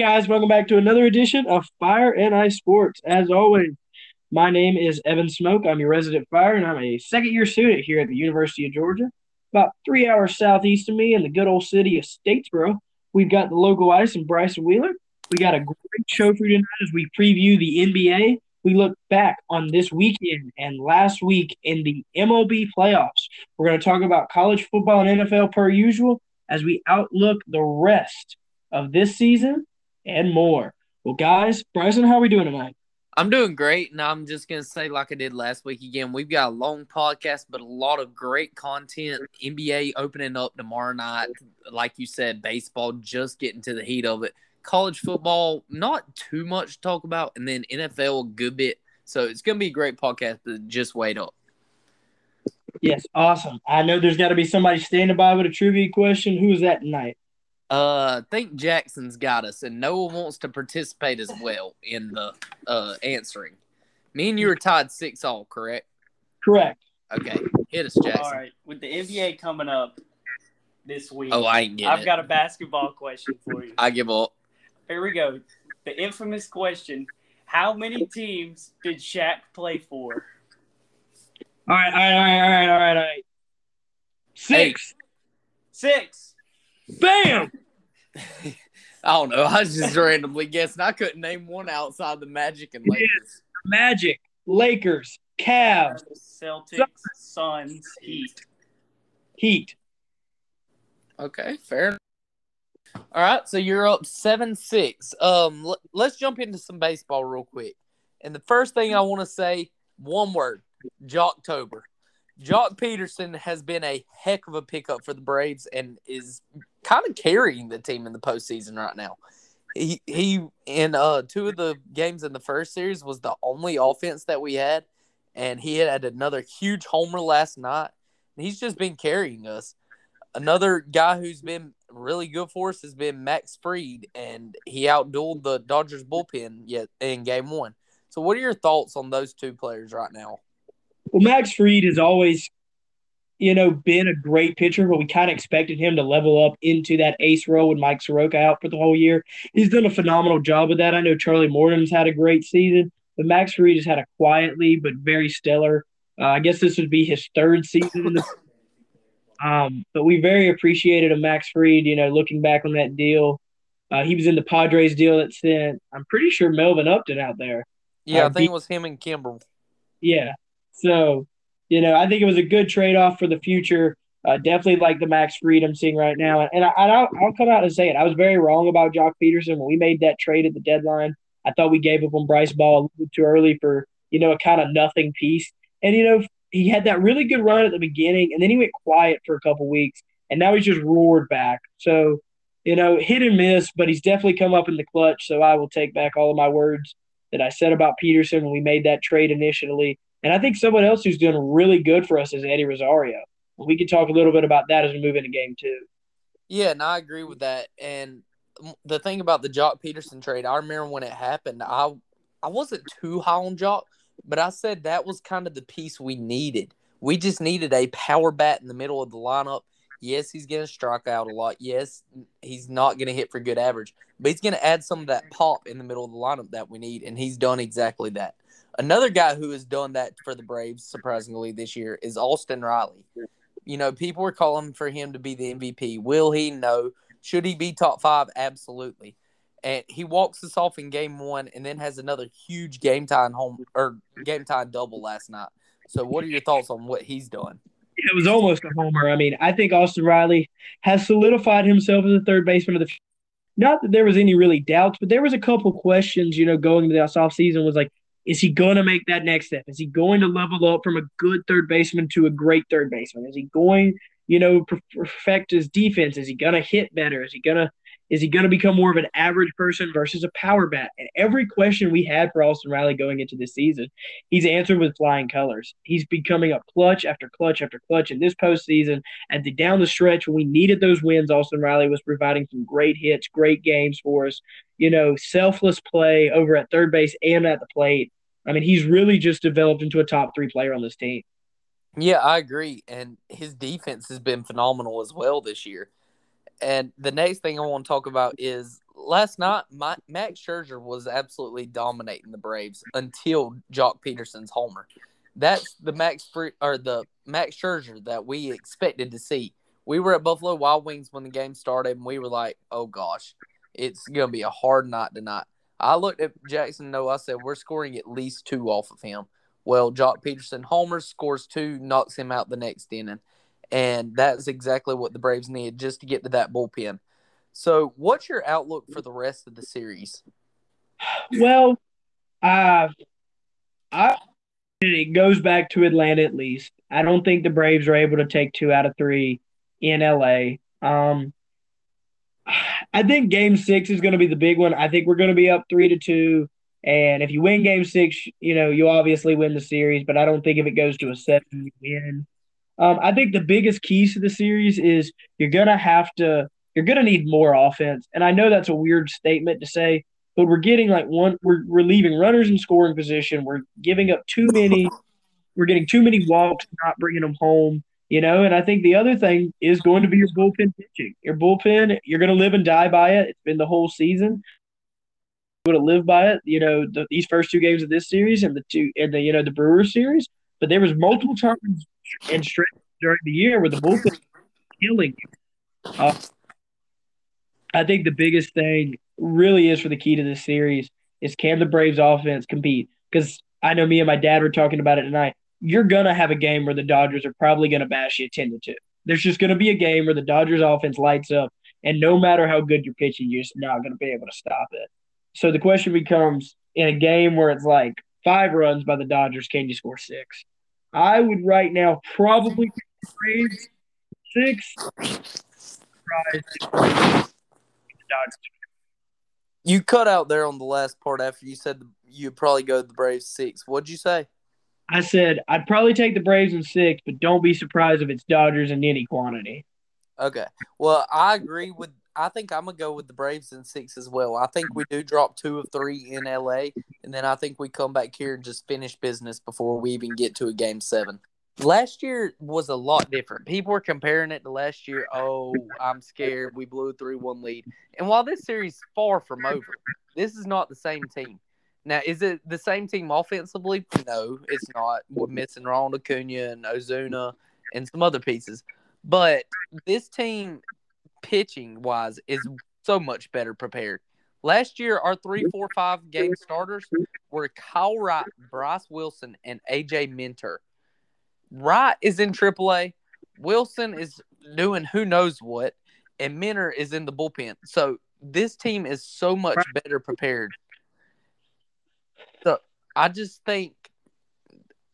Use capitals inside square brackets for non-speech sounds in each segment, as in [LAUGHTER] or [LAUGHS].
guys, welcome back to another edition of Fire and Ice Sports. As always, my name is Evan Smoke. I'm your resident fire, and I'm a second year student here at the University of Georgia. About three hours southeast of me in the good old city of Statesboro, we've got the local ice and Bryson Wheeler. We got a great show for you tonight as we preview the NBA. We look back on this weekend and last week in the MLB playoffs. We're going to talk about college football and NFL per usual as we outlook the rest of this season and more. Well, guys, Bryson, how are we doing tonight? I'm doing great, and I'm just gonna say, like I did last week again, we've got a long podcast, but a lot of great content. NBA opening up tomorrow night, like you said, baseball just getting to the heat of it. College football, not too much to talk about, and then NFL a good bit. So it's gonna be a great podcast, but just wait up. Yes, awesome. I know there's got to be somebody standing by with a trivia question. Who's that tonight? Uh, I think Jackson's got us, and Noah wants to participate as well in the uh answering. Me and you are tied six all, correct? Correct. Okay, hit us, Jackson. All right, with the NBA coming up this week, Oh, I ain't getting I've it. got a basketball question for you. I give up. Here we go. The infamous question: How many teams did Shaq play for? All right, all right, all right, all right, all right, all right. Six. Six. Bam. [LAUGHS] I don't know. I was just randomly guessing. I couldn't name one outside the Magic and Lakers. Magic, Lakers, Cavs, Celtics, Suns, Heat. Heat. Okay, fair. enough. All right, so you're up seven six. Um, l- let's jump into some baseball real quick. And the first thing I want to say, one word, Joctober. Joc Pederson has been a heck of a pickup for the Braves and is kind of carrying the team in the postseason right now. He he in uh two of the games in the first series was the only offense that we had, and he had another huge homer last night. He's just been carrying us. Another guy who's been really good for us has been Max Fried, and he outdueled the Dodgers bullpen yet in game one. So, what are your thoughts on those two players right now? Well, Max Fried has always, you know, been a great pitcher, but we kind of expected him to level up into that ace role with Mike Soroka out for the whole year. He's done a phenomenal job with that. I know Charlie Morton's had a great season, but Max Fried has had a quietly but very stellar. Uh, I guess this would be his third season in the. [LAUGHS] Um, but we very appreciated a Max Fried. You know, looking back on that deal, uh, he was in the Padres deal that sent. I'm pretty sure Melvin Upton out there. Yeah, Uh, I think it was him and Kimbrel. Yeah. So, you know, I think it was a good trade off for the future. Uh, definitely like the Max Fried I'm seeing right now. And, I, and I'll, I'll come out and say it. I was very wrong about Joc Pederson when we made that trade at the deadline. I thought we gave up on Bryce Ball a little too early for, you know, a kind of nothing piece. And, you know, he had that really good run at the beginning, and then he went quiet for a couple weeks, and now he's just roared back. So, you know, hit and miss, but he's definitely come up in the clutch. So I will take back all of my words that I said about Pederson when we made that trade initially. And I think someone else who's doing really good for us is Eddie Rosario. We could talk a little bit about that as we move into game two. Yeah, and I agree with that. And the thing about the Joc Pederson trade, I remember when it happened, I I wasn't too high on Joc, but I said that was kind of the piece we needed. We just needed a power bat in the middle of the lineup. Yes, he's going to strike out a lot. Yes, he's not going to hit for good average, but he's going to add some of that pop in the middle of the lineup that we need, and he's done exactly that. Another guy who has done that for the Braves, surprisingly, this year is Austin Riley. You know, people are calling for him to be the MVP. Will he? No. Should he be top five? Absolutely. And he walks us off in game one and then has another huge game time home or game time double last night. So, what are your thoughts on what he's doing? It was almost a homer. I mean, I think Austin Riley has solidified himself as a third baseman of the. Not that there was any really doubts, but there was a couple questions. You know, going into this offseason was like, is he going to make that next step? Is he going to level up from a good third baseman to a great third baseman? Is he going, you know, perfect his defense? Is he going to hit better? Is he going to is he going to become more of an average person versus a power bat? And every question we had for Austin Riley going into this season, he's answered with flying colors. He's becoming a clutch after clutch after clutch in this postseason. At the down the stretch when we needed those wins, Austin Riley was providing some great hits, great games for us. You know, selfless play over at third base and at the plate. I mean, he's really just developed into a top three player on this team. Yeah, I agree. And his defense has been phenomenal as well this year. And the next thing I want to talk about is last night, my, Max Scherzer was absolutely dominating the Braves until Joc Pederson's homer. That's the Max or the Max Scherzer that we expected to see. We were at Buffalo Wild Wings when the game started, and we were like, "Oh gosh, it's gonna be a hard night tonight." I looked at Jackson No, I said, "We're scoring at least two off of him." Well, Joc Pederson homers, scores two, knocks him out the next inning. And that's exactly what the Braves need just to get to that bullpen. So, what's your outlook for the rest of the series? Well, uh, I it goes back to Atlanta at least. I don't think the Braves are able to take two out of three in LA. Um, I think Game Six is going to be the big one. I think we're going to be up three to two, and if you win Game Six, you know you obviously win the series. But I don't think if it goes to a seven, you win. Um, I think the biggest keys to the series is you're gonna have to you're gonna need more offense. And I know that's a weird statement to say, but we're getting like one we're we're leaving runners in scoring position. We're giving up too many. We're getting too many walks, not bringing them home. You know, and I think the other thing is going to be your bullpen pitching. Your bullpen, you're going to live and die by it. It's been the whole season. Going to live by it. You know, the, these first two games of this series and the two and the you know the Brewers series. But there was multiple times and stretch during the year where the bullpen killing you. Uh, I think the biggest thing really is for the key to this series is can the Braves offense compete? Because I know me and my dad were talking about it tonight. You're gonna have a game where the Dodgers are probably gonna bash you ten to two. There's just gonna be a game where the Dodgers offense lights up, and no matter how good you're pitching, you're just not gonna be able to stop it. So the question becomes: in a game where it's like five runs by the Dodgers, can you score six? I would right now probably take Braves six. You cut out there on the last part after you said you'd probably go the Braves six. What'd you say? I said I'd probably take the Braves in six, but don't be surprised if it's Dodgers in any quantity. Okay. Well, I agree with. I think I'm gonna go with the Braves in six as well. I think we do drop two of three in LA, and then I think we come back here and just finish business before we even get to a game seven. Last year was a lot different. People were comparing it to last year. Oh, I'm scared. We blew a 3 1 lead. And while this series far from over, this is not the same team. Now, is it the same team offensively? No, it's not. We're missing Ronald Acuna and Ozuna and some other pieces. But this team, pitching wise, is so much better prepared. Last year, our three, four, five game starters were Kyle Wright, Bryce Wilson, and AJ Minter. Wright is in AAA. Wilson is doing who knows what, and Minter is in the bullpen. So this team is so much better prepared. So I just think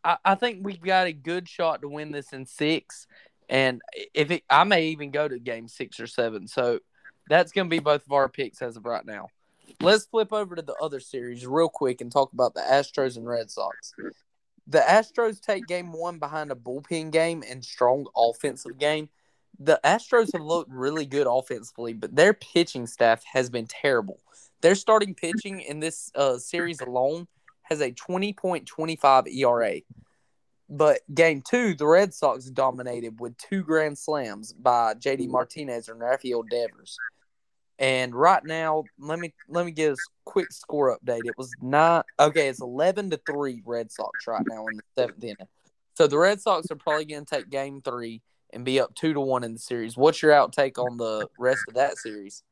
I, I think we've got a good shot to win this in six. And if it I may even go to game six or seven. So that's gonna be both of our picks as of right now. Let's flip over to the other series real quick and talk about the Astros and Red Sox the Astros take game one behind a bullpen game and strong offensive game. The Astros have looked really good offensively, but their pitching staff has been terrible. Their starting pitching in this uh, series alone has a 20.25 ERA. But game two, the Red Sox dominated with two grand slams by JD mm-hmm. Martinez and Rafael Devers. And right now, let me let me give a quick score update. It was not okay. It's eleven to three Red Sox right now in the seventh inning. So the Red Sox are probably going to take Game Three and be up two to one in the series. What's your outtake on the rest of that series?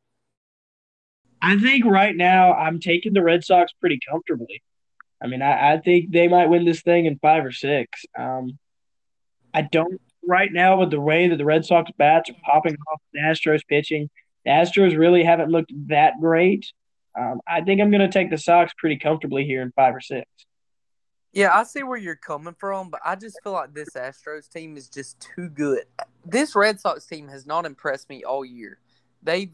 I think right now I'm taking the Red Sox pretty comfortably. I mean, I, I think they might win this thing in five or six. Um, I don't right now with the way that the Red Sox bats are popping off the Astros pitching. The Astros really haven't looked that great. Um, I think I'm going to take the Sox pretty comfortably here in five or six. Yeah, I see where you're coming from, but I just feel like this Astros team is just too good. This Red Sox team has not impressed me all year. They've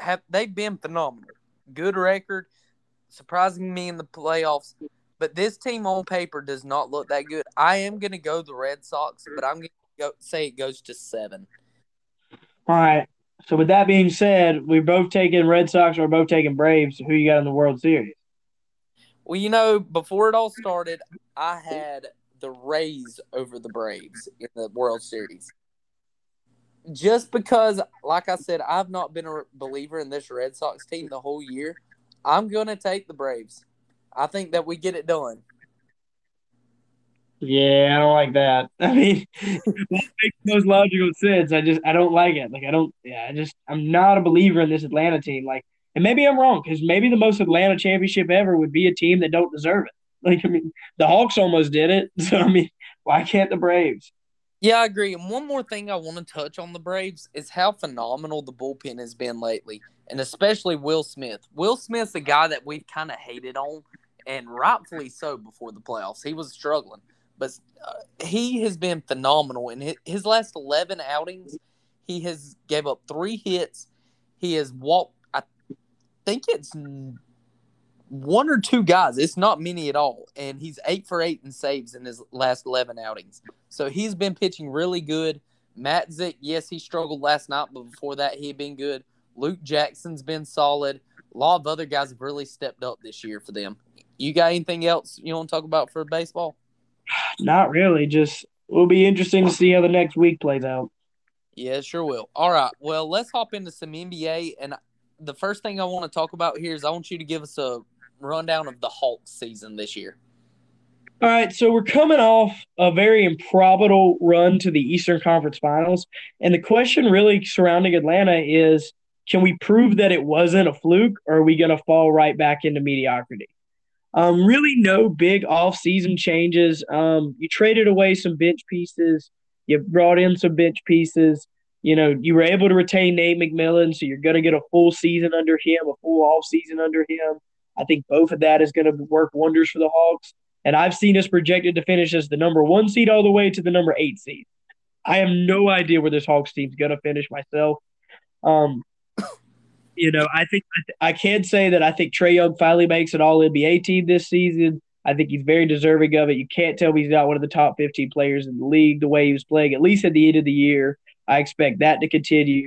have they've been phenomenal. Good record, surprising me in the playoffs. But this team on paper does not look that good. I am going to go the Red Sox, but I'm going to go, say it goes to seven. All right. So with that being said, we're both taking Red Sox or we're both taking Braves. Who you got in the World Series? Well, you know, before it all started, I had the Rays over the Braves in the World Series. just because, like I said, I've not been a believer in this Red Sox team the whole year. I'm to take the Braves. I think that we get it done. Yeah, I don't like that. [LAUGHS] I mean, that makes most logical sense. I just I don't like it. Like I don't. Yeah, I just I'm not a believer in this Atlanta team. Like, and maybe I'm wrong because maybe the most Atlanta championship ever would be a team that don't deserve it. [LAUGHS] Like I mean, the Hawks almost did it. [LAUGHS] So I mean, why can't the Braves? Yeah, I agree. And one more thing I want to touch on the Braves is how phenomenal the bullpen has been lately, and especially Will Smith. Will Smith's a guy that we've kind of hated on, and rightfully so before the playoffs. He was struggling but uh, he has been phenomenal in his, his last 11 outings he has gave up three hits he has walked i think it's one or two guys it's not many at all and he's eight for eight in saves in his last 11 outings so he's been pitching really good Matzek, yes he struggled last night but before that he had been good luke jackson's been solid a lot of other guys have really stepped up this year for them you got anything else you want to talk about for baseball not really. Just it'll be interesting to see how the next week plays out. Yeah, sure will. All right. Well, let's hop into some NBA. And the first thing I want to talk about here is I want you to give us a rundown of the Hulk season this year. All right, so we're coming off a very improbable run to the Eastern Conference Finals. And the question really surrounding Atlanta is can we prove that it wasn't a fluke or are we going to fall right back into mediocrity? Um, really, no big off-season changes. Um, you traded away some bench pieces. You brought in some bench pieces. You know, you were able to retain Nate McMillan, so you're going to get a full season under him, a full off season under him. I think both of that is going to work wonders for the Hawks. And I've seen us projected to finish as the number one seed all the way to the number eight seed. I have no idea where this Hawks team's going to finish myself. Um, [COUGHS] you know, I think I can say that I think Trae Young finally makes an All NBA team this season. I think he's very deserving of it. You can't tell me he's not one of the top 15 players in the league the way he was playing, at least at the end of the year. I expect that to continue.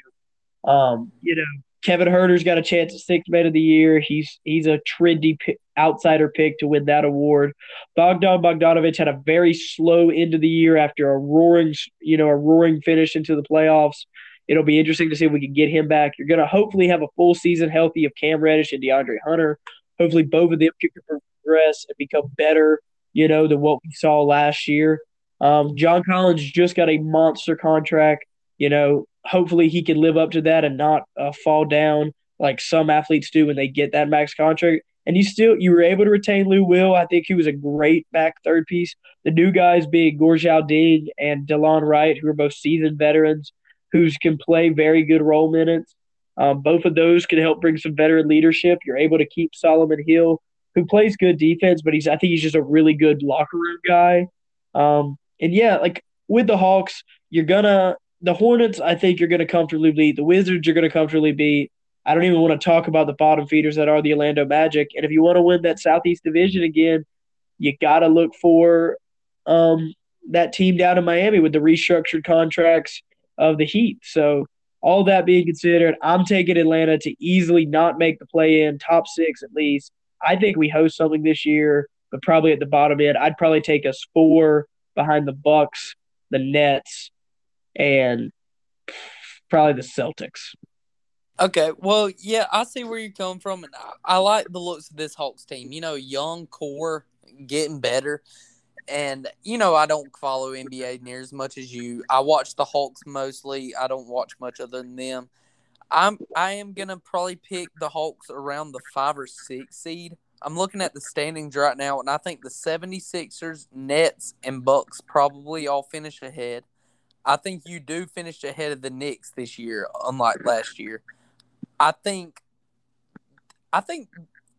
Um, you know, Kevin Huerter's got a chance at sixth man of the year. He's he's a trendy outsider pick to win that award. Bogdan Bogdanovic had a very slow end of the year after a roaring, you know, a roaring finish into the playoffs. It'll be interesting to see if we can get him back. You're going to hopefully have a full season healthy of Cam Reddish and DeAndre Hunter. Hopefully, both of them can progress and become better, you know, than what we saw last year. Um, John Collins just got a monster contract. You know, hopefully he can live up to that and not uh, fall down like some athletes do when they get that max contract. And you still you were able to retain Lou Will. I think he was a great back third piece. The new guys being Gorgui Dieng and Delon Wright, who are both seasoned veterans who can play very good role minutes. Um, both of those can help bring some veteran leadership. You're able to keep Solomon Hill, who plays good defense, but he's I think he's just a really good locker room guy. Um, and yeah, like with the Hawks, you're gonna the Hornets. I think you're gonna comfortably beat the Wizards. You're gonna comfortably beat. I don't even want to talk about the bottom feeders that are the Orlando Magic. And if you want to win that Southeast Division again, you got to look for um, that team down in Miami with the restructured contracts of the Heat. So, all that being considered, I'm taking Atlanta to easily not make the play in, top six at least. I think we host something this year, but probably at the bottom end. I'd probably take us four behind the Bucks, the Nets, and probably the Celtics. Okay, well, yeah, I see where you're coming from, and I, I like the looks of this Hawks team. You know, young core, getting better. And you know, I don't follow NBA near as much as you. I watch the Hawks mostly. I don't watch much other than them. I'm I am gonna probably pick the Hawks around the five or six seed. I'm looking at the standings right now, and I think the 76ers, Nets, and Bucks probably all finish ahead. I think you do finish ahead of the Knicks this year, unlike last year. I think I think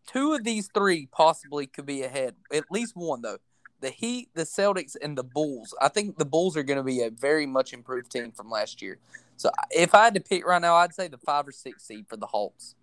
two of these three possibly could be ahead. At least one though the Heat, the Celtics, and the Bulls. I think the Bulls are going to be a very much improved team from last year. So if I had to pick right now, I'd say the five or six seed for the Hawks.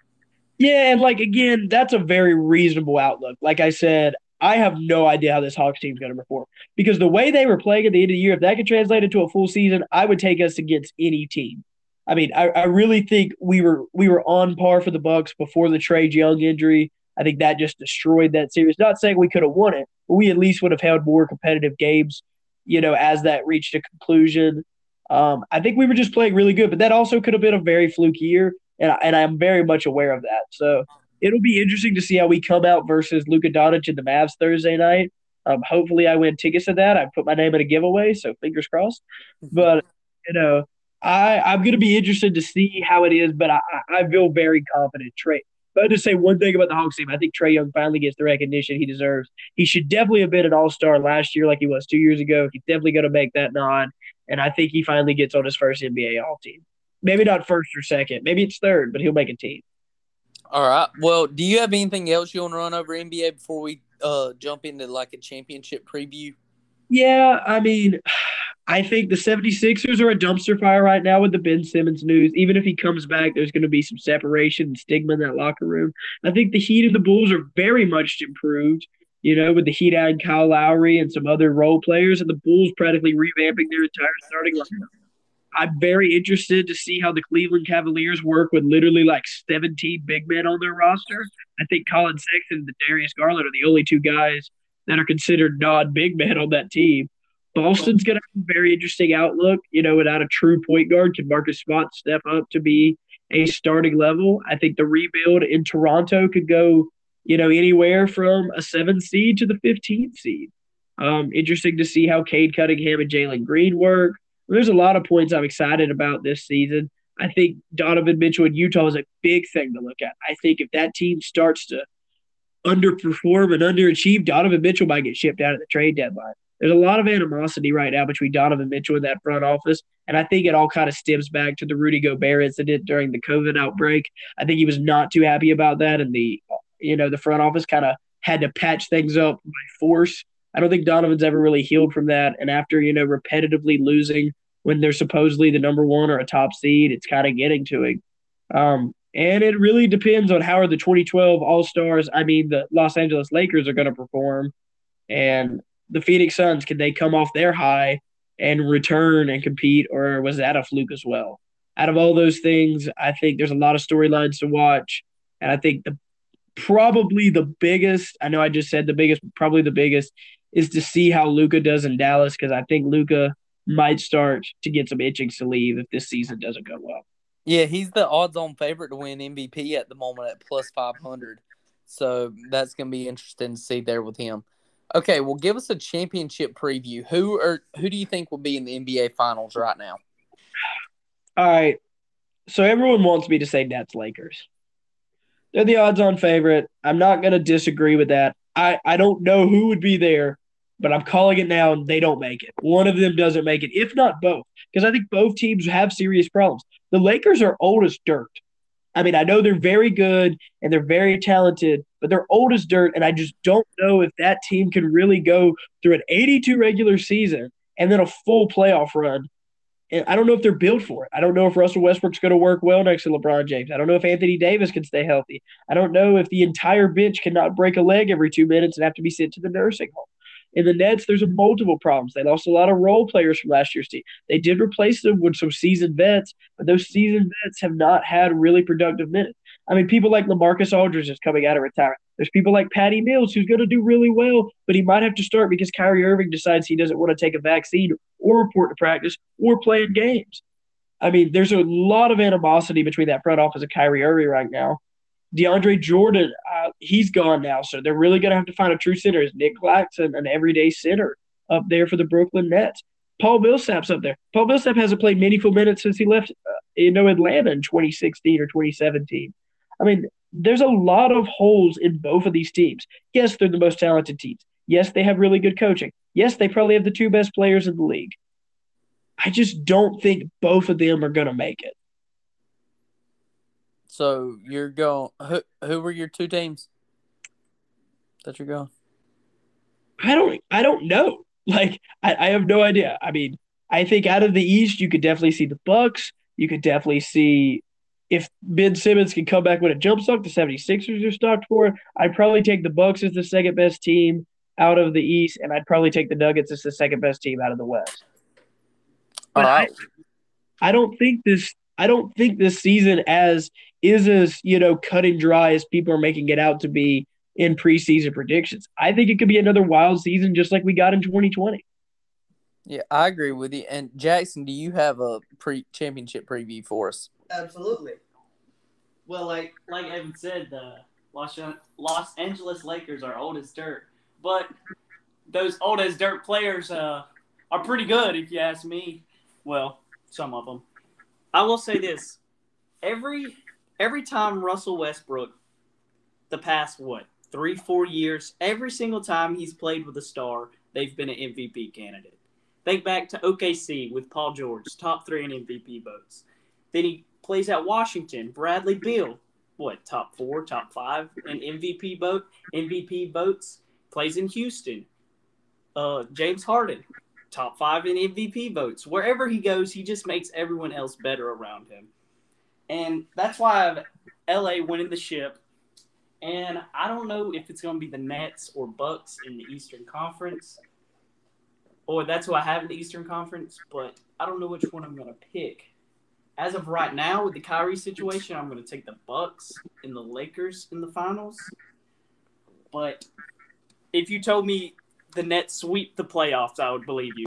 Yeah, and like again, that's a very reasonable outlook. Like I said, I have no idea how this Hawks team is going to perform because the way they were playing at the end of the year, if that could translate into a full season, I would take us against any team. I mean, I, I really think we were we were on par for the Bucks before the Trae Young injury. I think that just destroyed that series. Not saying we could have won it, but we at least would have held more competitive games, you know, as that reached a conclusion. Um, I think we were just playing really good, but that also could have been a very fluky year, and and I'm very much aware of that. So it'll be interesting to see how we come out versus Luka Doncic and the Mavs Thursday night. Um, hopefully, I win tickets to that. I put my name in a giveaway, so fingers crossed. But you know, I I'm going to be interested to see how it is, but I I feel very confident. Trey, but I'll just say one thing about the Hawks team. I think Trae Young finally gets the recognition he deserves. He should definitely have been an All Star last year, like he was two years ago. He's definitely going to make that nod, and I think he finally gets on his first NBA All Team. Maybe not first or second, maybe it's third, but he'll make a team. All right. Well, do you have anything else you want to run over NBA before we uh, jump into like a championship preview? Yeah, I mean, [SIGHS] I think the 76ers are a dumpster fire right now with the Ben Simmons news. Even if he comes back, there's going to be some separation and stigma in that locker room. I think the Heat and the Bulls are very much improved, you know, with the Heat adding Kyle Lowry and some other role players, and the Bulls practically revamping their entire starting lineup. I'm very interested to see how the Cleveland Cavaliers work with literally like 17 big men on their roster. I think Collin Sexton and Darius Garland are the only two guys that are considered non big men on that team. Boston's going to have a very interesting outlook. You know, without a true point guard, can Marcus Smart step up to be a starting level? I think the rebuild in Toronto could go, you know, anywhere from a seven seed to the 15th seed. Um, interesting to see how Cade Cunningham and Jalen Green work. There's a lot of points I'm excited about this season. I think Donovan Mitchell in Utah is a big thing to look at. I think if that team starts to underperform and underachieve, Donovan Mitchell might get shipped out at the trade deadline. There's a lot of animosity right now between Donovan Mitchell and that front office. And I think it all kind of stems back to the Rudy Gobert incident during the COVID outbreak. I think he was not too happy about that. And the, you know, the front office kind of had to patch things up by force. I don't think Donovan's ever really healed from that. And after, you know, repetitively losing when they're supposedly the number one or a top seed, it's kind of getting to him. Um, and it really depends on how are the 2012 All Stars, I mean, the Los Angeles Lakers are going to perform. And the Phoenix Suns, can they come off their high and return and compete, or was that a fluke as well? Out of all those things, I think there's a lot of storylines to watch. And I think the probably the biggest, I know I just said the biggest, probably the biggest, is to see how Luka does in Dallas because I think Luka might start to get some itchings to leave if this season doesn't go well. Yeah, he's the odds-on favorite to win MVP at the moment at plus five hundred. So that's going to be interesting to see there with him. Okay, well, give us a championship preview. Who are who do you think will be in the NBA Finals right now? All right. So everyone wants me to say Nets Lakers. They're the odds-on favorite. I'm not going to disagree with that. I I don't know who would be there, but I'm calling it now, and they don't make it. One of them doesn't make it, if not both, because I think both teams have serious problems. The Lakers are old as dirt. I mean, I know they're very good and they're very talented, but they're old as dirt. And I just don't know if that team can really go through an 82 regular season and then a full playoff run. And I don't know if they're built for it. I don't know if Russell Westbrook's going to work well next to LeBron James. I don't know if Anthony Davis can stay healthy. I don't know if the entire bench cannot break a leg every two minutes and have to be sent to the nursing home. In the Nets, there's multiple problems. They lost a lot of role players from last year's team. They did replace them with some seasoned vets, but those seasoned vets have not had really productive minutes. I mean, people like Lamarcus Aldridge is coming out of retirement. There's people like Patty Mills who's going to do really well, but he might have to start because Kyrie Irving decides he doesn't want to take a vaccine or report to practice or play in games. I mean, there's a lot of animosity between that front office and Kyrie Irving right now. DeAndre Jordan, uh, he's gone now, so they're really going to have to find a true center. Is Nick Claxton an everyday center up there for the Brooklyn Nets? Paul Millsap's up there. Paul Millsap hasn't played meaningful minutes since he left, uh, you know, Atlanta in 2016 or 2017. I mean, there's a lot of holes in both of these teams. Yes, they're the most talented teams. Yes, they have really good coaching. Yes, they probably have the two best players in the league. I just don't think both of them are going to make it. So you're going. Who who were your two teams that you're going? I don't. I don't know. Like I, I have no idea. I mean, I think out of the East, you could definitely see the Bucks. You could definitely see if Ben Simmons can come back with a jump stock, the 76ers are stocked for it. I'd probably take the Bucks as the second best team out of the East, and I'd probably take the Nuggets as the second best team out of the West. But I, I don't think this I don't think this season as is as you know cut and dry as people are making it out to be in preseason predictions. I think it could be another wild season, just like we got in 2020. Yeah, I agree with you. And Jackson, do you have a pre championship preview for us? Absolutely. Well, like like Evan said, the Los, Los Angeles Lakers are old as dirt, but those old as dirt players uh, are pretty good, if you ask me. Well, some of them. I will say this: every every time Russell Westbrook, the past what three four years, every single time he's played with a star, they've been an MVP candidate. Think back to OKC with Paul George, top three in MVP votes. Then he plays at Washington, Bradley Beal, what top four, top five in MVP vote, MVP votes. Plays in Houston, uh, James Harden, top five in MVP votes. Wherever he goes, he just makes everyone else better around him, and that's why LA winning the ship. And I don't know if it's going to be the Nets or Bucks in the Eastern Conference or that's who I have in the Eastern Conference, but I don't know which one I'm gonna pick. As of right now, with the Kyrie situation, I'm gonna take the Bucks and the Lakers in the finals. But if you told me the Nets sweep the playoffs, I would believe you.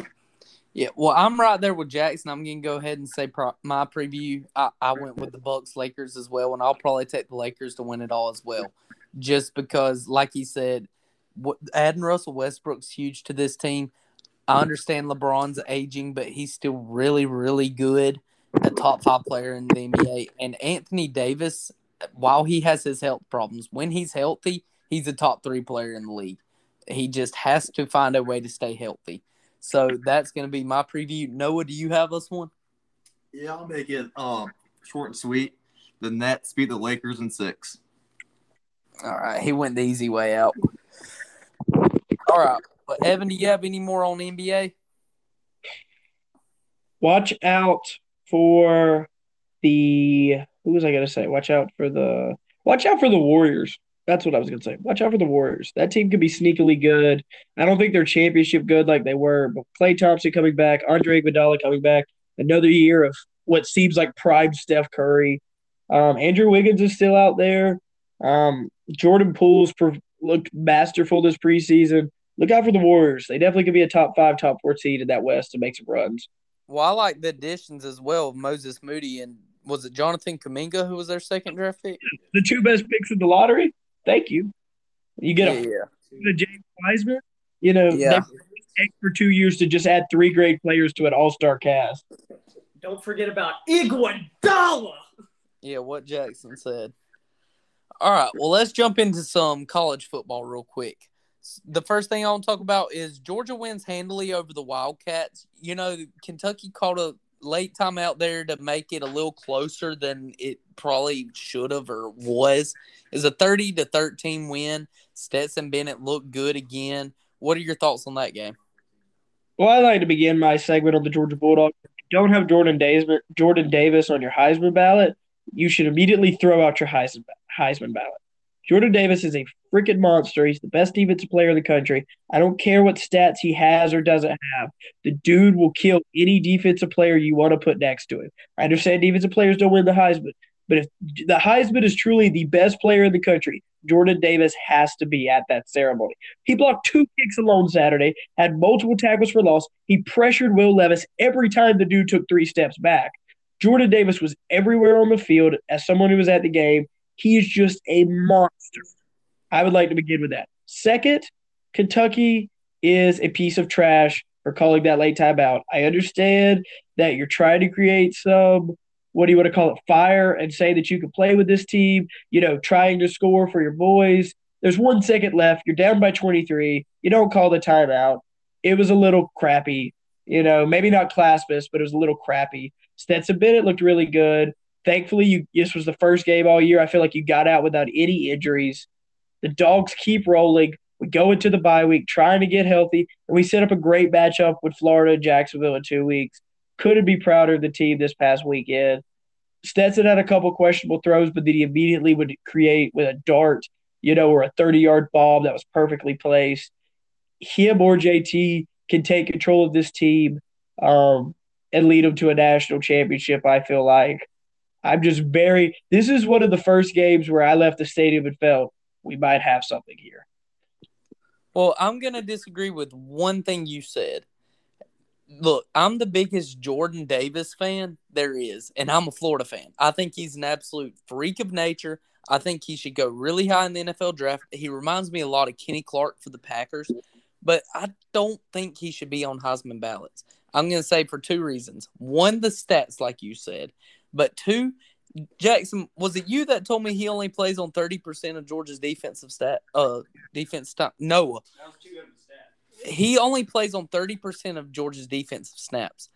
Yeah, well, I'm right there with Jackson. I'm gonna go ahead and say pro- my preview. I-, I went with the Bucks, Lakers as well, and I'll probably take the Lakers to win it all as well, just because, like he said, what, adding Russell Westbrook's huge to this team. I understand LeBron's aging, but he's still really, really good, a top five player in the NBA. And Anthony Davis, while he has his health problems, when he's healthy, he's a top three player in the league. He just has to find a way to stay healthy. So that's going to be my preview. Noah, do you have us one? Yeah, I'll make it um, short and sweet. The Nets beat the Lakers in six. All right, he went the easy way out. All right, but Evan, do you have any more on NBA? Watch out for the who was I gonna say? Watch out for the watch out for the Warriors. That's what I was gonna say. Watch out for the Warriors. That team could be sneakily good. I don't think they're championship good like they were, but Klay Thompson coming back, Andre Iguodala coming back, another year of what seems like prime Steph Curry. Um, Andrew Wiggins is still out there. Um, Jordan Poole's looked masterful this preseason look out for the Warriors. They definitely could be a top five, top four seed in that West and make some runs. Well, I like the additions as well. Moses Moody and was it Jonathan Kuminga who was their second draft pick? The two best picks in the lottery. Thank you. You get a, yeah. a James Wiseman. You know, yeah. Take for two years to just add three great players to an all star cast. Don't forget about Iguodala. Yeah, what Jackson said. All right, well, let's jump into some college football real quick the first thing I want to talk about is Georgia wins handily over the Wildcats. You know, Kentucky called a late time out there to make it a little closer than it probably should have or was. Is a 30 to 13 win. Stetson Bennett looked good again. What are your thoughts on that game? Well, I'd like to begin my segment on the Georgia Bulldogs. don't have Jordan Davis, Jordan Davis on your Heisman ballot, you should immediately throw out your Heisman, Heisman ballot. Jordan Davis is a freaking monster. He's the best defensive player in the country. I don't care what stats he has or doesn't have. The dude will kill any defensive player you want to put next to him. I understand defensive players don't win the Heisman, but if the Heisman is truly the best player in the country, Jordan Davis has to be at that ceremony. He blocked two kicks alone Saturday, had multiple tackles for loss. He pressured Will Levis every time the dude took three steps back. Jordan Davis was everywhere on the field as someone who was at the game. He is just a monster. I would like to begin with that. Second, Kentucky is a piece of trash for calling that late timeout. I understand that you're trying to create some, what do you want to call it, fire and say that you can play with this team, you know, trying to score for your boys. There's one second left. You're down by 23. You don't call the timeout. It was a little crappy, you know, maybe not classist, but it was a little crappy. Stetson Bennett looked really good. Thankfully, you this was the first game all year. I feel like you got out without any injuries. The dogs keep rolling. We go into the bye week trying to get healthy, and we set up a great matchup with Florida and Jacksonville in two weeks. Couldn't be prouder of the team this past weekend. Stetson had a couple questionable throws, but then he immediately would create with a dart, you know, or a 30 yard bomb that was perfectly placed. Him or JT can take control of this team um, and lead them to a national championship, I feel like. I'm just very, this is one of the first games where I left the stadium and felt we might have something here. Well, I'm going to disagree with one thing you said. look, I'm the biggest Jordan Davis fan there is, and I'm a Florida fan. I think he's an absolute freak of nature. I think he should go really high in the NFL draft. He reminds me a lot of Kenny Clark for the Packers, but I don't think he should be on Heisman ballots. I'm going to say for two reasons. One, the stats, like you said, but two, Jackson, was it you that told me he only plays on 30% of Georgia's defensive stat? Uh, defense time? Noah. He only plays on 30% of Georgia's defensive snaps.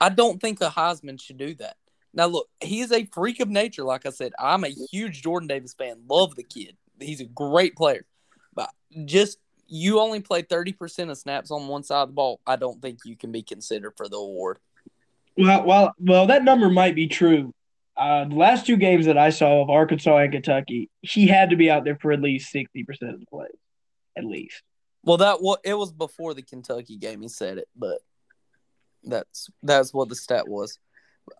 I don't think a Heisman should do that. Now, look, he is a freak of nature. Like I said, I'm a huge Jordan Davis fan. Love the kid. He's a great player. But just you only play 30% of snaps on one side of the ball. I don't think you can be considered for the award. Well, well, well, that number might be true. Uh, the last two games that I saw of Arkansas and Kentucky, he had to be out there for at least 60% of the plays, at least. Well, that well, it was before the Kentucky game. He said it, but that's that's what the stat was.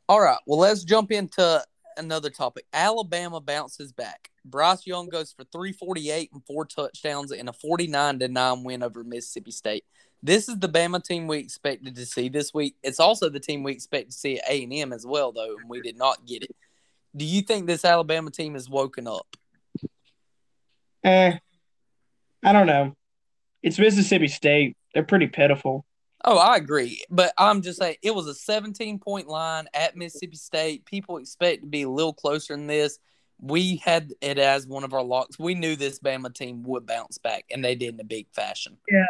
All right. Well, let's jump into another topic. Alabama bounces back. Bryce Young goes for 348 and four touchdowns in a 49 to 9 win over Mississippi State. This is the Bama team we expected to see this week. It's also the team we expect to see at A&M as well, though, and we did not get it. Do you think this Alabama team has woken up? Eh, I don't know. It's Mississippi State. They're pretty pitiful. Oh, I agree. But I'm just saying it was a 17 point line at Mississippi State. People expect to be a little closer than this. We had it as one of our locks. We knew this Bama team would bounce back, and they did in a big fashion. Yeah.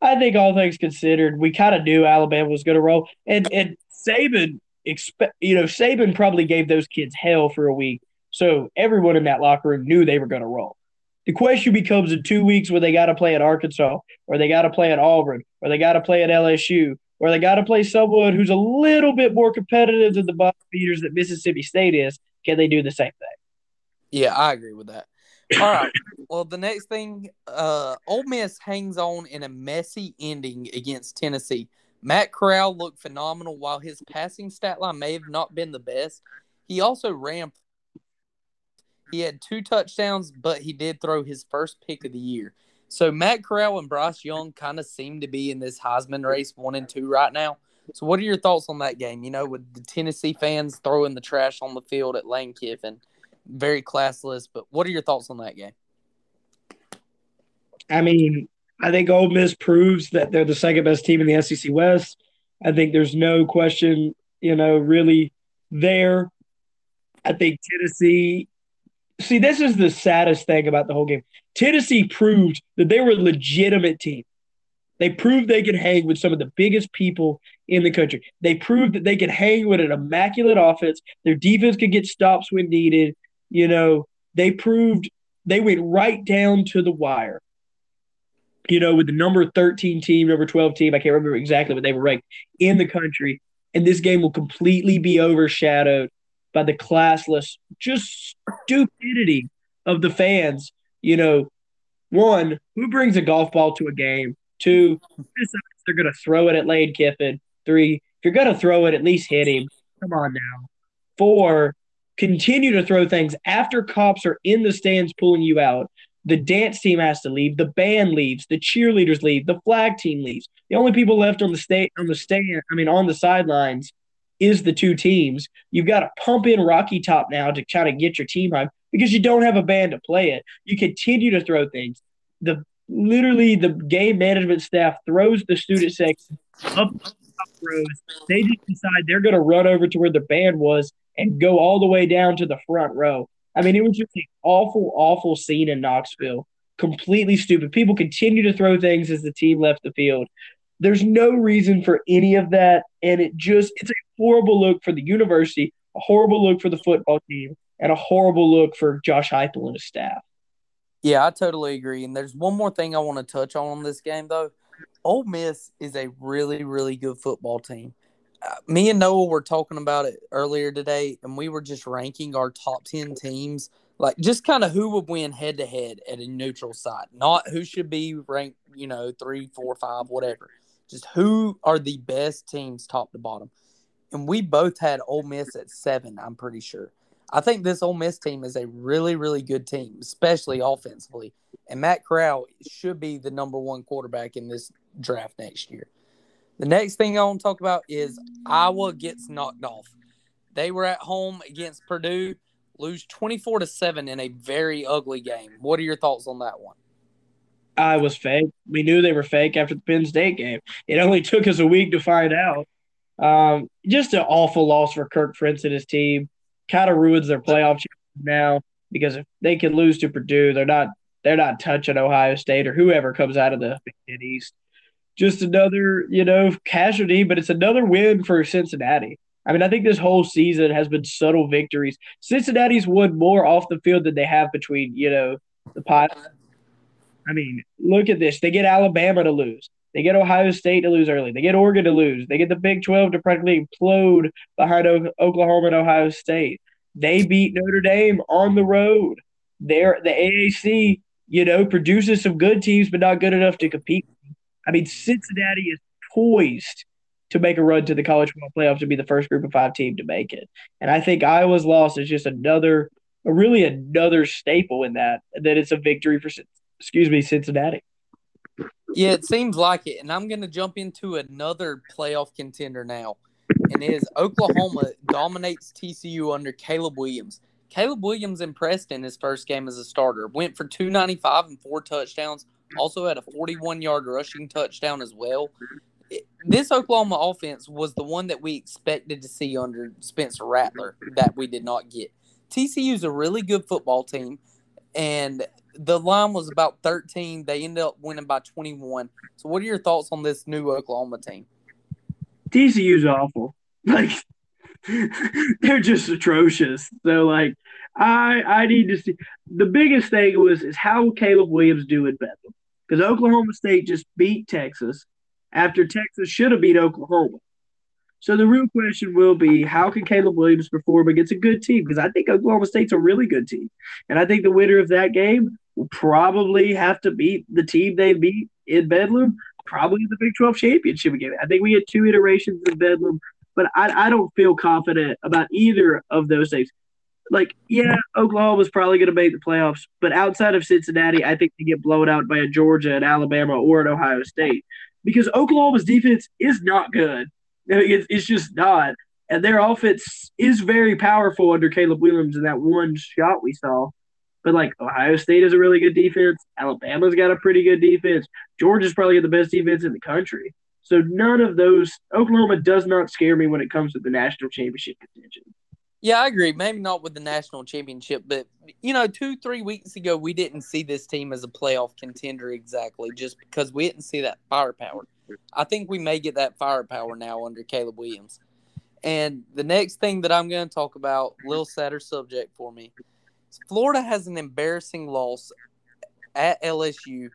I think all things considered, we kind of knew Alabama was going to roll. And and Saban expect you know, Saban probably gave those kids hell for a week. So everyone in that locker room knew they were going to roll. The question becomes in two weeks where they got to play at Arkansas, or they got to play at Auburn, or they got to play at LSU, or they got to play someone who's a little bit more competitive than the bottom feeders that Mississippi State is. Can they do the same thing? Yeah, I agree with that. All right. Well, the next thing, uh, Ole Miss hangs on in a messy ending against Tennessee. Matt Corral looked phenomenal while his passing stat line may have not been the best. He also ran he had two touchdowns, but he did throw his first pick of the year. So Matt Corral and Bryce Young kind of seem to be in this Heisman race one and two right now. So what are your thoughts on that game? You know, with the Tennessee fans throwing the trash on the field at Lane Kiffin, very classless. But what are your thoughts on that game? I mean, I think Ole Miss proves that they're the second best team in the SEC West. I think there's no question, you know, really there. I think Tennessee see, this is the saddest thing about the whole game. Tennessee proved that they were a legitimate team. They proved they could hang with some of the biggest people in the country. They proved that they could hang with an immaculate offense. Their defense could get stops when needed. You know, they proved they went right down to the wire. You know, with the number 13 team, number 12 team, I can't remember exactly, but they were ranked in the country. And this game will completely be overshadowed by the classless, just stupidity of the fans. You know, one, who brings a golf ball to a game? Two, they're going to throw it at Lane Kiffin. Three, if you're going to throw it, at least hit him. Come on now. Four, continue to throw things after cops are in the stands pulling you out. The dance team has to leave. The band leaves. The cheerleaders leave. The flag team leaves. The only people left on the state on the stand, I mean, on the sidelines, is the two teams. You've got to pump in Rocky Top now to try to get your team hype because you don't have a band to play it. You continue to throw things. The literally the game management staff throws the student section up, up rows. They just decide they're going to run over to where the band was and go all the way down to the front row. I mean, it was just an awful, awful scene in Knoxville. Completely stupid. People continue to throw things as the team left the field. There's no reason for any of that. And it just, it's a horrible look for the university, a horrible look for the football team, and a horrible look for Josh Heupel and his staff. Yeah, I totally agree. And there's one more thing I want to touch on in this game, though. Ole Miss is a really, really good football team. Me and Noah were talking about it earlier today, and we were just ranking our top 10 teams, like just kind of who would win head to head at a neutral site, not who should be ranked, you know, three, four, five, whatever. Just who are the best teams top to bottom. And we both had Ole Miss at seven, I'm pretty sure. I think this Ole Miss team is a really, really good team, especially offensively. And Matt Corral should be the number one quarterback in this draft next year. The next thing I want to talk about is Iowa gets knocked off. They were at home against Purdue, lose 24 to 7 in a very ugly game. What are your thoughts on that one? I was fake. We knew they were fake after the Penn State game. It only took us a week to find out. Um, just an awful loss for Kirk Ferentz and his team. Kind of ruins their playoff chances now because if they can lose to Purdue, they're not they're not touching Ohio State or whoever comes out of the Big East. Just another, you know, casualty, but it's another win for Cincinnati. I mean, I think this whole season has been subtle victories. Cincinnati's won more off the field than they have between, you know, the pot. I mean, look at this. They get Alabama to lose. They get Ohio State to lose early. They get Oregon to lose. They get the Big 12 to practically implode behind Oklahoma and Ohio State. They beat Notre Dame on the road. They're the AAC, you know, produces some good teams, but not good enough to compete. I mean, Cincinnati is poised to make a run to the college football playoff to be the first group of five team to make it. And I think Iowa's loss is just another, really another staple in that, that it's a victory for, excuse me, Cincinnati. Yeah, it seems like it. And I'm going to jump into another playoff contender now. And it is Oklahoma dominates TCU under Caleb Williams. Caleb Williams impressed in his first game as a starter. Went for 295 and four touchdowns. Also had a 41 yard rushing touchdown as well. this Oklahoma offense was the one that we expected to see under Spencer Rattler that we did not get. TCU is a really good football team, and the line was about 13. They ended up winning by 21. So, what are your thoughts on this new Oklahoma team? TCU's awful. [LAUGHS] Like, [LAUGHS] they're just atrocious. So, like, I I need to see. The biggest thing was is how Caleb Williams do in Bedlam because Oklahoma State just beat Texas after Texas should have beat Oklahoma. So the real question will be how can Caleb Williams perform against a good team? Because I think Oklahoma State's a really good team. And I think the winner of that game will probably have to beat the team they beat in Bedlam, probably the Big 12 championship game. I think we had two iterations of Bedlam, but I, I don't feel confident about either of those things. Like, yeah, Oklahoma was probably going to make the playoffs, but outside of Cincinnati, I think they get blown out by a Georgia and Alabama or an Ohio State because Oklahoma's defense is not good. It's, it's just not. And their offense is very powerful under Caleb Williams in that one shot we saw. But like Ohio State is a really good defense. Alabama's got a pretty good defense. Georgia's probably got the best defense in the country. So none of those Oklahoma does not scare me when it comes to the national championship contention. Yeah, I agree. Maybe not with the national championship, but you know, two, three weeks ago, we didn't see this team as a playoff contender exactly, just because we didn't see that firepower. I think we may get that firepower now under Caleb Williams. And the next thing that I'm going to talk about, little sadder subject for me, Florida has an embarrassing loss at LSU.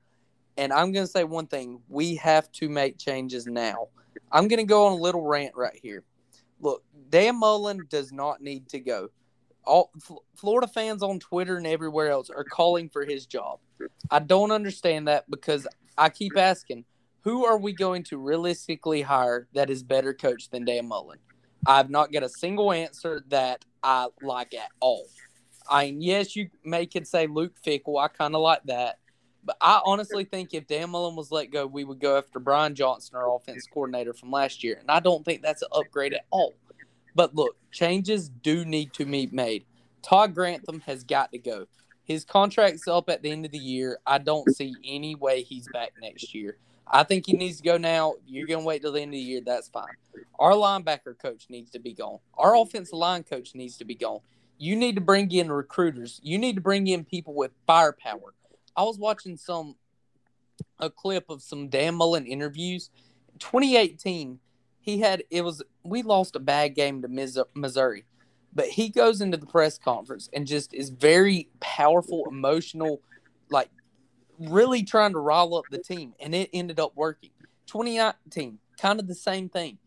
And I'm going to say one thing: we have to make changes now. I'm going to go on a little rant right here. Look, Dan Mullen does not need to go. All Florida fans on Twitter and everywhere else are calling for his job. I don't understand that because I keep asking, who are we going to realistically hire that is better coach than Dan Mullen? I've not got a single answer that I like at all. I mean, yes, you may could say Luke Fickell. I kind of like that. But I honestly think if Dan Mullen was let go, we would go after Brian Johnson, our offense coordinator from last year. And I don't think that's an upgrade at all. But look, changes do need to be made. Todd Grantham has got to go. His contract's up at the end of the year. I don't see any way he's back next year. I think he needs to go now. You're going to wait till the end of the year. That's fine. Our linebacker coach needs to be gone. Our offensive line coach needs to be gone. You need to bring in recruiters. You need to bring in people with firepower. I was watching some a clip of some Dan Mullen interviews. 2018, he had it was we lost a bad game to Missouri, but he goes into the press conference and just is very powerful, emotional, like really trying to rile up the team, and it ended up working. 2019, kind of the same thing.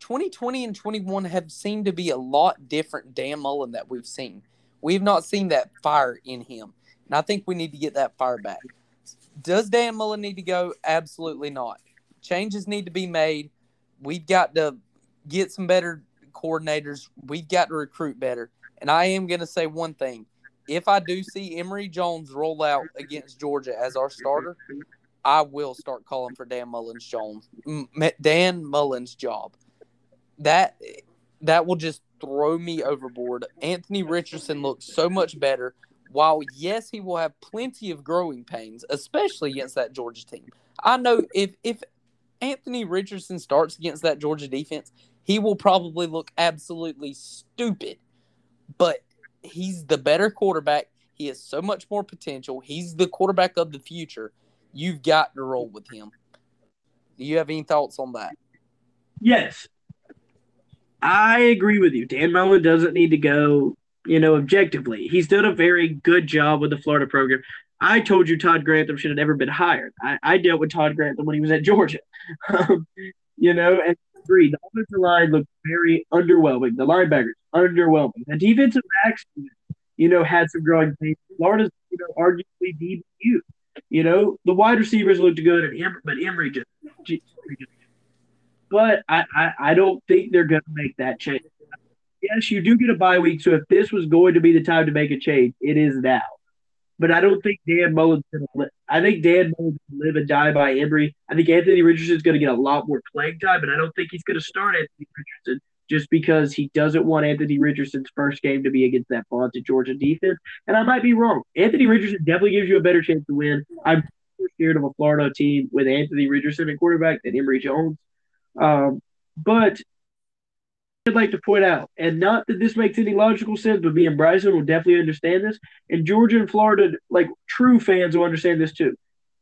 2020 and 21 have seemed to be a lot different Dan Mullen that we've seen. We've not seen that fire in him. And I think we need to get that fire back. Does Dan Mullen need to go? Absolutely not. Changes need to be made we've got to get some better coordinators. We've got to recruit better. And I am going to say one thing. If I do see Emory Jones roll out against Georgia as our starter, I will start calling for Dan Mullins Jones, Dan Mullins job. That that will just throw me overboard. Anthony Richardson looks so much better. While yes, he will have plenty of growing pains, especially against that Georgia team. I know if if Anthony Richardson starts against that Georgia defense, he will probably look absolutely stupid. But he's the better quarterback. He has so much more potential. He's the quarterback of the future. You've got to roll with him. Do you have any thoughts on that? Yes. I agree with you. Dan Mullen doesn't need to go, you know, objectively. He's done a very good job with the Florida program. I told you Todd Grantham should have never been hired. I, I dealt with Todd Grantham when he was at Georgia. [LAUGHS] Um, you know, and agree. The offensive line looked very underwhelming. The linebackers, underwhelming. The defensive backs, you know, had some growing pains. Florida's, you know, arguably DBU. You know, the wide receivers looked good, and Emory, but Emory just, just but I, I, I don't think they're going to make that change. Yes, you do get a bye week, so if this was going to be the time to make a change, it is now. But I don't think Dan Mullen's going to live. I think Dan Mullen's going to live and die by Emory. I think Anthony Richardson's going to get a lot more playing time, but I don't think he's going to start Anthony Richardson just because he doesn't want Anthony Richardson's first game to be against that vaunted Georgia defense. And I might be wrong. Anthony Richardson definitely gives you a better chance to win. I'm scared of a Florida team with Anthony Richardson at quarterback than Emory Jones. Um, but I'd like to point out, and not that this makes any logical sense, but me and Bryson will definitely understand this. And Georgia and Florida, like true fans will understand this too.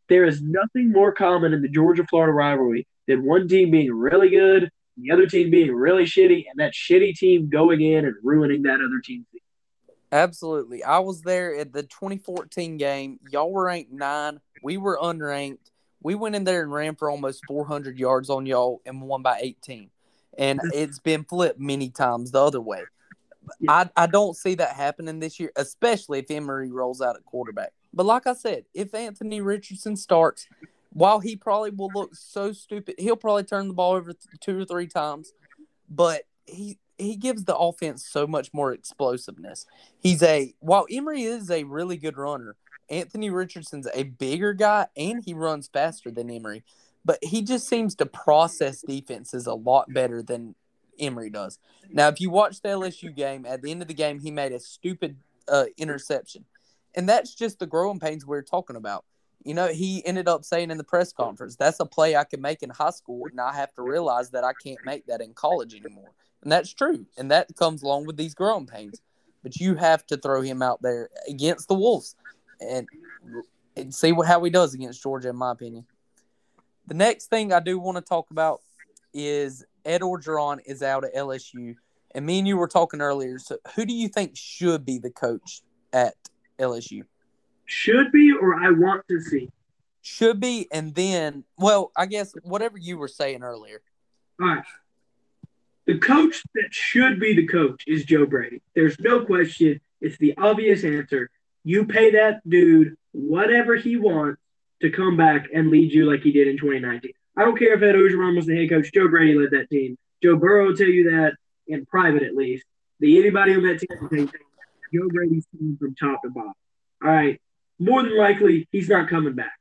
There is nothing more common in the Georgia Florida rivalry than one team being really good, the other team being really shitty, and that shitty team going in and ruining that other team. Absolutely. I was there at the 2014 game. Y'all were ranked nine. We were unranked we went in there and ran for almost 400 yards on y'all and won by 18. And it's been flipped many times the other way. I, I don't see that happening this year, especially if Emory rolls out at quarterback. But like I said, if Anthony Richardson starts, while he probably will look so stupid, he'll probably turn the ball over two or three times. But he he gives the offense so much more explosiveness. He's a while Emory is a really good runner, Anthony Richardson's a bigger guy and he runs faster than Emory, but he just seems to process defenses a lot better than Emory does. Now, if you watch the LSU game, at the end of the game, he made a stupid uh, interception. And that's just the growing pains we are talking about. You know, he ended up saying in the press conference, that's a play I can make in high school, and I have to realize that I can't make that in college anymore. And that's true. And that comes along with these growing pains. But you have to throw him out there against the Wolves and, and see what, how he does against Georgia, in my opinion. The next thing I do want to talk about is Ed Orgeron is out at LSU. And me and you were talking earlier. So, who do you think should be the coach at LSU? Should be, or I want to see? Should be, and then, well, I guess whatever you were saying earlier. All right. The coach that should be the coach is Joe Brady. There's no question. It's the obvious answer. You pay that dude whatever he wants to come back and lead you like he did in 2019. I don't care if Ed Orgeron was the head coach. Joe Brady led that team. Joe Burrow will tell you that in private, at least. The anybody on that team will tell Joe Brady's team from top to bottom. All right. More than likely, he's not coming back.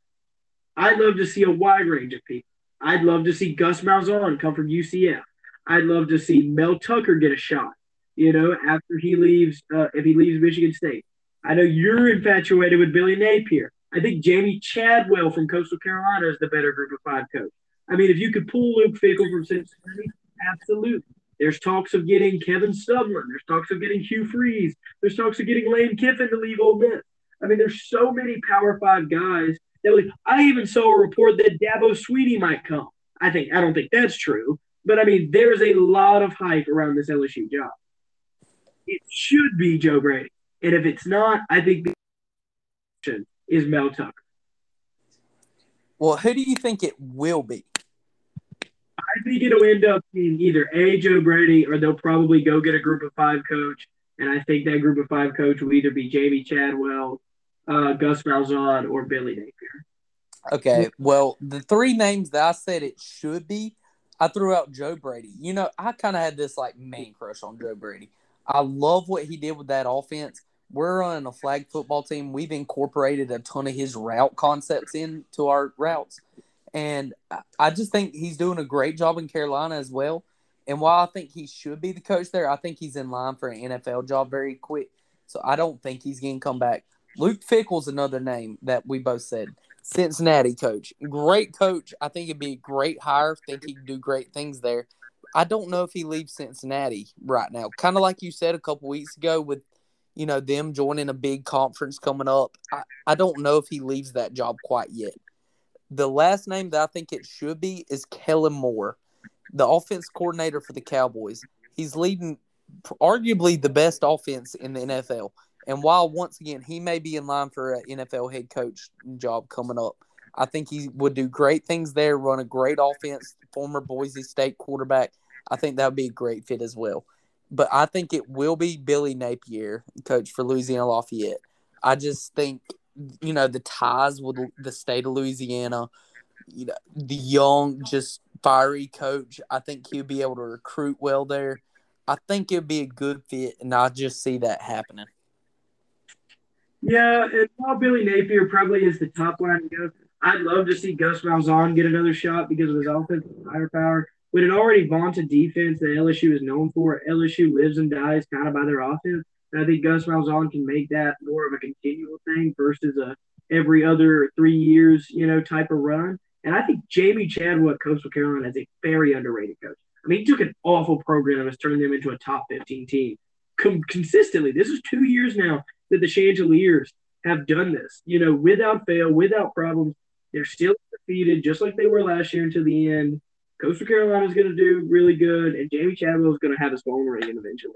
I'd love to see a wide range of people. I'd love to see Gus Malzahn come from UCF. I'd love to see Mel Tucker get a shot. You know, after he leaves, uh, if he leaves Michigan State. I know you're infatuated with Billy Napier. I think Jamey Chadwell from Coastal Carolina is the better group of five coach. I mean, if you could pull Luke Fickell from Cincinnati, absolutely. There's talks of getting Kevin Sumlin. There's talks of getting Hugh Freeze. There's talks of getting Lane Kiffin to leave Ole Miss. I mean, there's so many Power Five guys that I even saw a report that Dabo Swinney might come. I think I don't think that's true, but I mean, there's a lot of hype around this LSU job. It should be Joe Brady. And if it's not, I think the is Mel Tucker. Well, who do you think it will be? I think it'll end up being either A, Joe Brady, or they'll probably go get a group of five coach. And I think that group of five coach will either be Jamey Chadwell, uh, Gus Malzahn, or Billy Napier. Okay. Well, the three names that I said it should be, I threw out Joe Brady. You know, I kind of had this like man crush on Joe Brady. I love what he did with that offense we're on a flag football team. We've incorporated a ton of his route concepts into our routes. And I just think he's doing a great job in Carolina as well. And while I think he should be the coach there, I think he's in line for an NFL job very quick. So I don't think he's going to come back. Luke Fickell's another name that we both said. Cincinnati coach. Great coach. I think it'd be a great hire. Think he could do great things there. I don't know if he leaves Cincinnati right now. Kind of like you said a couple weeks ago with, you know, them joining a big conference coming up. I, I don't know if he leaves that job quite yet. The last name that I think it should be is Kellen Moore, the offense coordinator for the Cowboys. He's leading arguably the best offense in the NFL. And while once again he may be in line for an NFL head coach job coming up, I think he would do great things there, run a great offense, former Boise State quarterback. I think that would be a great fit as well. But I think it will be Billy Napier, coach for Louisiana Lafayette. I just think, you know, the ties with the state of Louisiana, you know, the young, just fiery coach. I think he'll be able to recruit well there. I think it'd be a good fit, and I just see that happening. Yeah, and while Billy Napier probably is the top line to go, I'd love to see Gus Malzahn get another shot because of his offensive firepower. With an already vaunted defense that LSU is known for, LSU lives and dies kind of by their offense. And I think Gus Malzahn can make that more of a continual thing versus a every other three years, you know, type of run. And I think Jamey Chadwick, Coastal Carolina is a very underrated coach. I mean, he took an awful program and has turned them into a top 15 team Com- consistently. This is two years now that the Chanticleers have done this, you know, without fail, without problems. They're still defeated, just like they were last year until the end. Coastal Carolina is going to do really good, and Jamey Chadwell is going to have his phone ring eventually.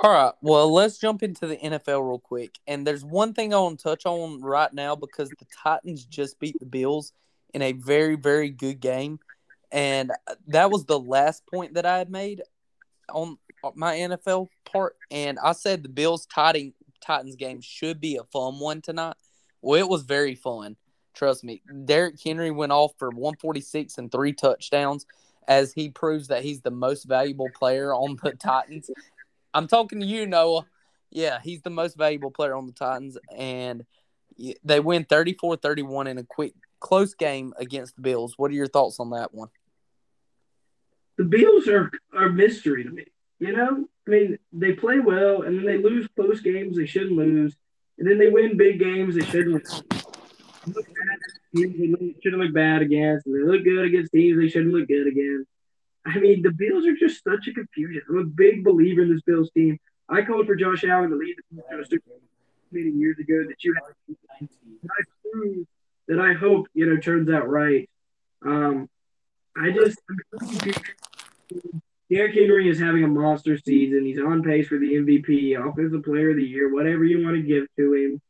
All right. Well, let's jump into the NFL real quick. And there's one thing I want to touch on right now because the Titans just beat the Bills in a very, very good game. And that was the last point that I had made on my NFL part. And I said the Bills Titans game should be a fun one tonight. Well, it was very fun. Trust me. Derrick Henry went off for 146 and three touchdowns as he proves that he's the most valuable player on the [LAUGHS] Titans. I'm talking to you, Noah. Yeah, he's the most valuable player on the Titans. And they win 34 31 in a quick, close game against the Bills. What are your thoughts on that one? The Bills are, are mystery to me. You know, I mean, they play well, and then they lose close games they shouldn't lose, and then they win big games they shouldn't. Look they shouldn't look bad against, and they look good against teams they shouldn't look good against. I mean, the Bills are just such a confusion. I'm a big believer in this Bills team. I called for Josh Allen to lead the team to a Super Bowl meeting years ago that you had. I that I hope you know turns out right. Um, I just Derrick Henry is having a monster season. He's on pace for the MVP, Offensive Player of the Year, whatever you want to give to him.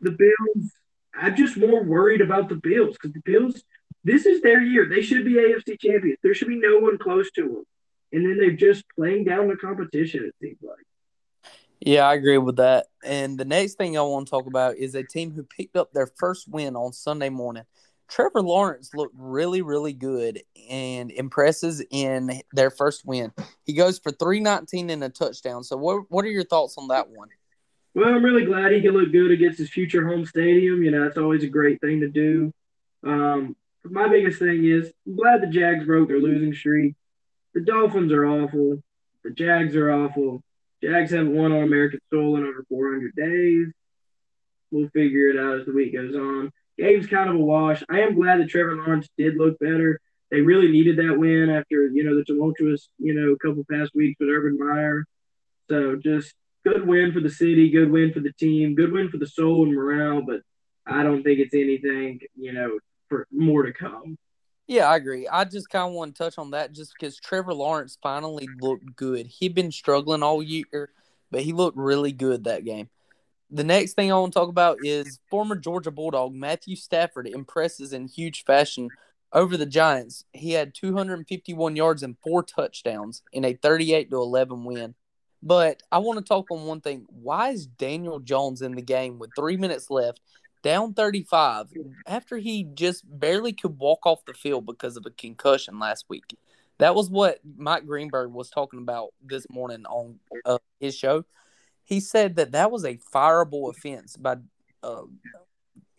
The Bills, I'm just more worried about the Bills because the Bills, this is their year. They should be AFC champions. There should be no one close to them. And then they're just playing down the competition, it seems like. Yeah, I agree with that. And the next thing I want to talk about is a team who picked up their first win on Sunday morning. Trevor Lawrence looked really, really good and impresses in their first win. He goes for 319 and a touchdown. So, what, what are your thoughts on that one? Well, I'm really glad he can look good against his future home stadium. You know, that's always a great thing to do. Um, my biggest thing is I'm glad the Jags broke their losing streak. The Dolphins are awful. The Jags are awful. Jags haven't won on American soil in over 400 days. We'll figure it out as the week goes on game's kind of a wash. I am glad that Trevor Lawrence did look better. They really needed that win after, you know, the tumultuous, you know, couple past weeks with Urban Meyer. So just good win for the city, good win for the team, good win for the soul and morale, but I don't think it's anything, you know, for more to come. Yeah, I agree. I just kind of want to touch on that just because Trevor Lawrence finally looked good. He'd been struggling all year, but he looked really good that game. The next thing I want to talk about is former Georgia Bulldog Matthew Stafford impresses in huge fashion over the Giants. He had 251 yards and four touchdowns in a 38 to 11 win. But I want to talk on one thing. Why is Daniel Jones in the game with three minutes left, down 35, after he just barely could walk off the field because of a concussion last week? That was what Mike Greenberg was talking about this morning on uh, his show. He said that that was a fireable offense by uh,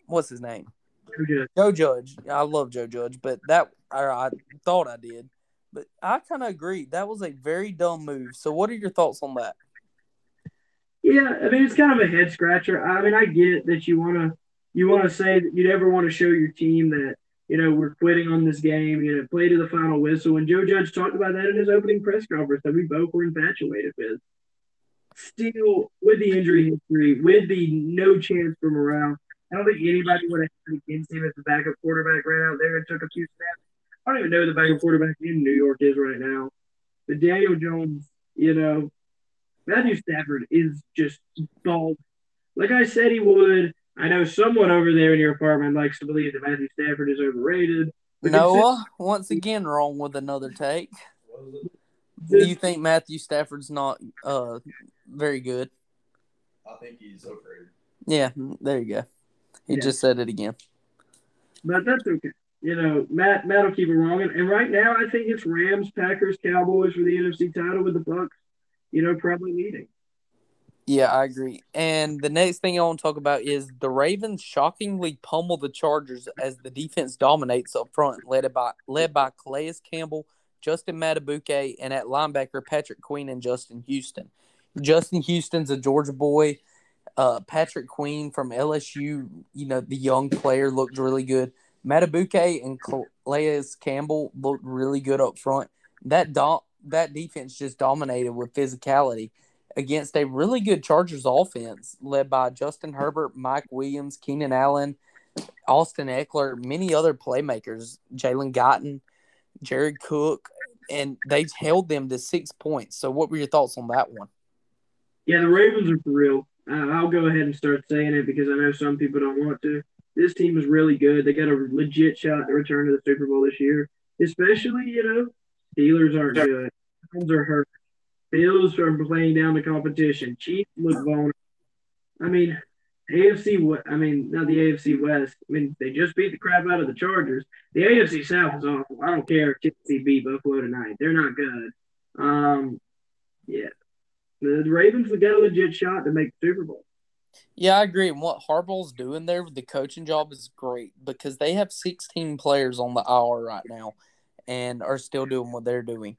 what's his name, Yeah. Joe Judge. I love Joe Judge, but that or I thought I did, but I kind of agree that was a very dumb move. So, what are your thoughts on that? Yeah, I mean it's kind of a head scratcher. I mean I get that you want to you want to say that you never want to show your team that you know we're quitting on this game. You know, play to the final whistle. And Joe Judge talked about that in his opening press conference that we both were infatuated with. Still, with the injury history, with the no chance for morale, I don't think anybody would have had against him as the backup quarterback ran out there and took a few snaps. I don't even know who the backup quarterback in New York is right now. But Daniel Jones, you know, Matthew Stafford is just bald. Like I said he would. I know someone over there in your apartment likes to believe that Matthew Stafford is overrated. Noah, once again, wrong with another take. Do you think Matthew Stafford's not uh very good? I think he's overrated. Yeah, there you go. He Yeah. just said it again. But that's okay. You know, Matt Matt will keep it wrong. And, and right now, I think it's Rams, Packers, Cowboys for the NFC title with the Bucs. You know, probably leading. Yeah, I agree. And the next thing I want to talk about is the Ravens shockingly pummel the Chargers as the defense dominates up front, led by led by Calais Campbell, Justin Madubuike, and at linebacker Patrick Queen and Justin Houston. Justin Houston's a Georgia boy. Uh, Patrick Queen from LSU, you know, the young player looked really good. Madubuike and Calais Campbell looked really good up front. That do- that defense just dominated with physicality against a really good Chargers offense led by Justin Herbert, Mike Williams, Keenan Allen, Austin Ekeler, many other playmakers, Jalen Guyton, Jared Cook, and they held them to six points. So, what were your thoughts on that one? Yeah, the Ravens are for real. Uh, I'll go ahead and start saying it because I know some people don't want to. This team is really good. They got a legit shot to return to the Super Bowl this year. Especially, you know, Steelers aren't good. Browns are hurt. Bills are playing down the competition. Chiefs look vulnerable. I mean, AFC. I mean, not the AFC West. I mean, they just beat the crap out of the Chargers. The AFC South is awful. I don't care if Tennessee beat Buffalo tonight. They're not good. Um, yeah, the Ravens have got a legit shot to make the Super Bowl. Yeah, I agree. And what Harbaugh's doing there with the coaching job is great because they have 16 players on the hour right now and are still doing what they're doing.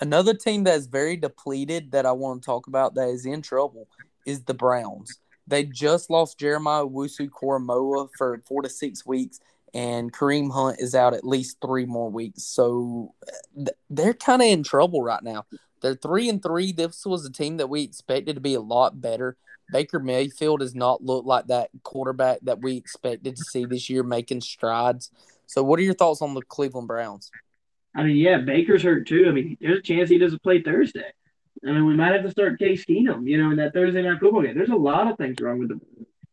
Another team that is very depleted that I want to talk about that is in trouble is the Browns. They just lost Jeremiah Owusu-Koramoah for four to six weeks, and Kareem Hunt is out at least three more weeks. So uh, th- they're kind of in trouble right now. They're three and three. This was a team that we expected to be a lot better. Baker Mayfield does not look like that quarterback that we expected to see this year making strides. So, what are your thoughts on the Cleveland Browns? I mean, yeah, Baker's hurt too. I mean, there's a chance he doesn't play Thursday. I mean, we might have to start Case Keenum, you know, in that Thursday night football game. There's a lot of things wrong with them.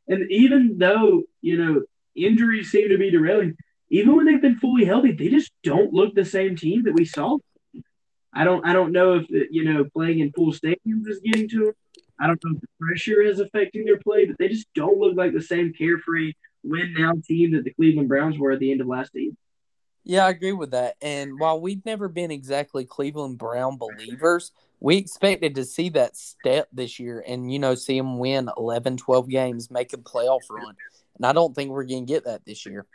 And even though, you know, injuries seem to be derailing, even when they've been fully healthy, they just don't look the same team that we saw. I don't I don't know if you know playing in full stadiums is getting to them. I don't know if the pressure is affecting their play, but they just don't look like the same carefree win now team that the Cleveland Browns were at the end of last season. Yeah, I agree with that. And while we've never been exactly Cleveland Brown believers, we expected to see that step this year and, you know, see them win 11, 12 games, make a playoff run. And I don't think we're going to get that this year.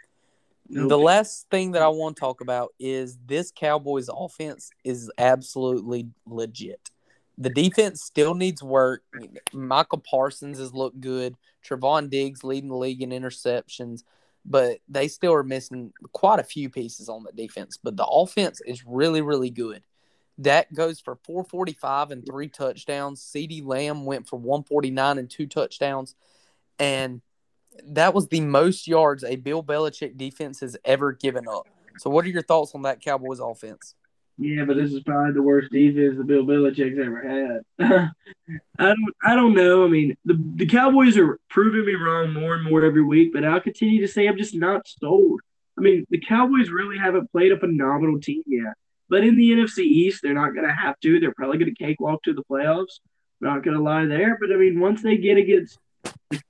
The last thing that I want to talk about is this Cowboys offense is absolutely legit. The defense still needs work. Micah Parsons has looked good. Trevon Diggs leading the league in interceptions, but they still are missing quite a few pieces on the defense. But the offense is really, really good. Dak goes for 445 and three touchdowns. CeeDee Lamb went for 149 and two touchdowns. And that was the most yards a Bill Belichick defense has ever given up. So, what are your thoughts on that Cowboys offense? Yeah, but this is probably the worst defense that Bill Belichick's ever had. [LAUGHS] I don't I don't know. I mean, the the Cowboys are proving me wrong more and more every week, but I'll continue to say I'm just not sold. I mean, the Cowboys really haven't played a phenomenal team yet. But in the NFC East, they're not going to have to. They're probably going to cakewalk to the playoffs. Not going to lie there. But I mean, once they get against the,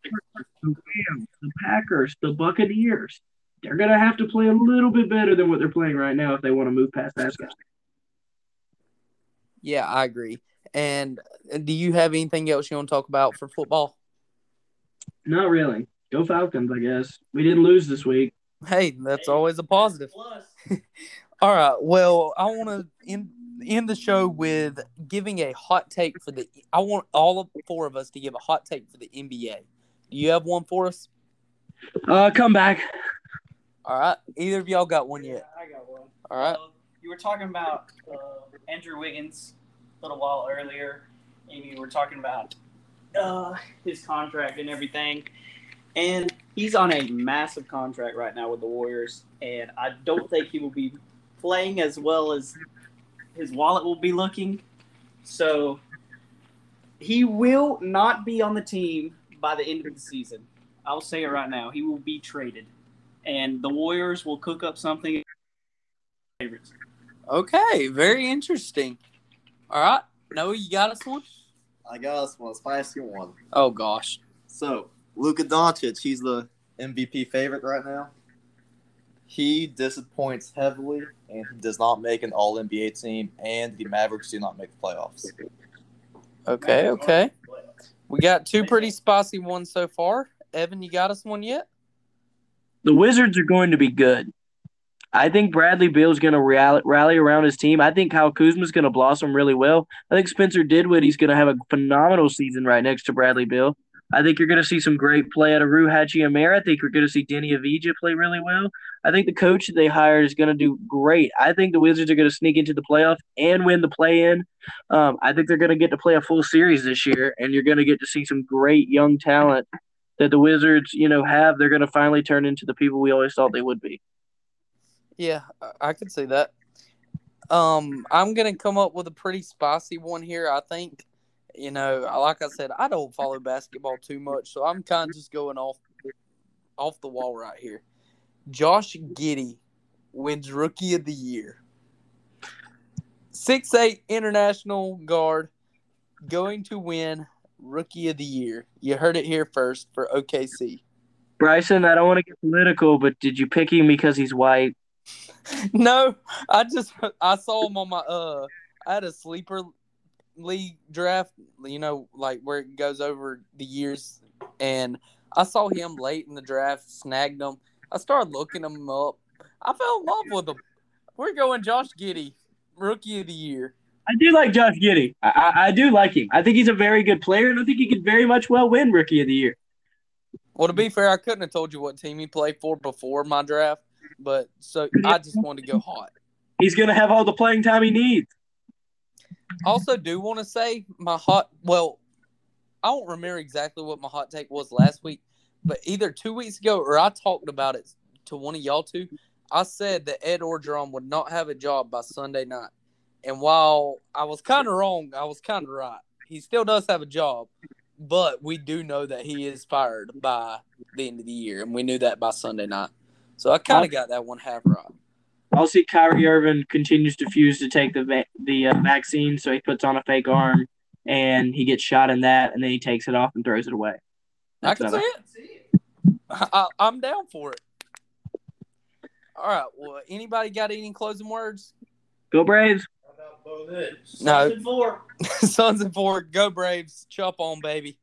the Rams, the Packers, the Buccaneers, they're going to have to play a little bit better than what they're playing right now if they want to move past that guy. Yeah, I agree. And uh, do you have anything else you want to talk about for football? Not really. Go Falcons, I guess. We didn't lose this week. Hey, that's always a positive. Plus, [LAUGHS] All right. Well, I want to end end the show with giving a hot take for the. I want all of four of us to give a hot take for the NBA. Do you have one for us? Uh, come back. All right. Either of y'all got one yet? I got one. All right. You were talking about uh, Andrew Wiggins a little while earlier, and you were talking about uh, his contract and everything. And he's on a massive contract right now with the Warriors, and I don't think he will be playing as well as his wallet will be looking. So he will not be on the team by the end of the season. I'll say it right now. He will be traded, and the Warriors will cook up something. Favorites. Okay. Very interesting. All right. Noah, you got us one? I got us one spicy one. Oh gosh. So Luka Doncic, he's the MVP favorite right now. He disappoints heavily, and he does not make an All NBA team, and the Mavericks do not make the playoffs. Okay. Okay. We got two pretty spicy ones so far. Evan, you got us one yet? The Wizards are going to be good. I think Bradley Beal's going to rally, rally around his team. I think Kyle Kuzma's going to blossom really well. I think Spencer Dinwiddie's going to have a phenomenal season right next to Bradley Beal. I think you're going to see some great play out of Rui Hachimura. I think you're going to see Deni Avdija play really well. I think the coach that they hired is going to do great. I think the Wizards are going to sneak into the playoff and win the play-in. Um, I think they're going to get to play a full series this year, and you're going to get to see some great young talent that the Wizards, you know, have. They're going to finally turn into the people we always thought they would be. Yeah, I- could see that. Um, I'm gonna come up with a pretty spicy one here. I think, you know, like I said, I don't follow basketball too much, so I'm kind of just going off off the wall right here. Josh Giddey wins Rookie of the Year. Six eight international guard going to win Rookie of the Year. You heard it here first for OKC. Bryson, I don't want to get political, but did you pick him because he's white? [LAUGHS] No, I just I saw him on my uh I had a sleeper league draft, you know, like where it goes over the years and I saw him late in the draft, snagged him. I started looking him up. I fell in love with him. We're going Josh Giddey, rookie of the year. I do like Josh Giddey. I, I, I do like him. I think he's a very good player, and I think he could very much well win Rookie of the Year. Well, to be fair, I couldn't have told you what team he played for before my draft, but so I just wanted to go hot. He's going to have all the playing time he needs. Also, do want to say my hot. Well, I don't remember exactly what my hot take was last week, but either two weeks ago or I talked about it to one of y'all two. I said that Ed Orgeron would not have a job by Sunday night, and while I was kind of wrong, I was kind of right. He still does have a job, but we do know that he is fired by the end of the year, and we knew that by Sunday night. So I kind of got that one half right. I'll see Kyrie Irving continues to refuse to take the va- the uh, vaccine, so he puts on a fake arm and he gets shot in that, and then he takes it off and throws it away. I can what see it. I, I'm down for it. All right. Well, anybody got any closing words? Go Braves! No. Something four. [LAUGHS] Sons and four, go Braves, chop on, baby.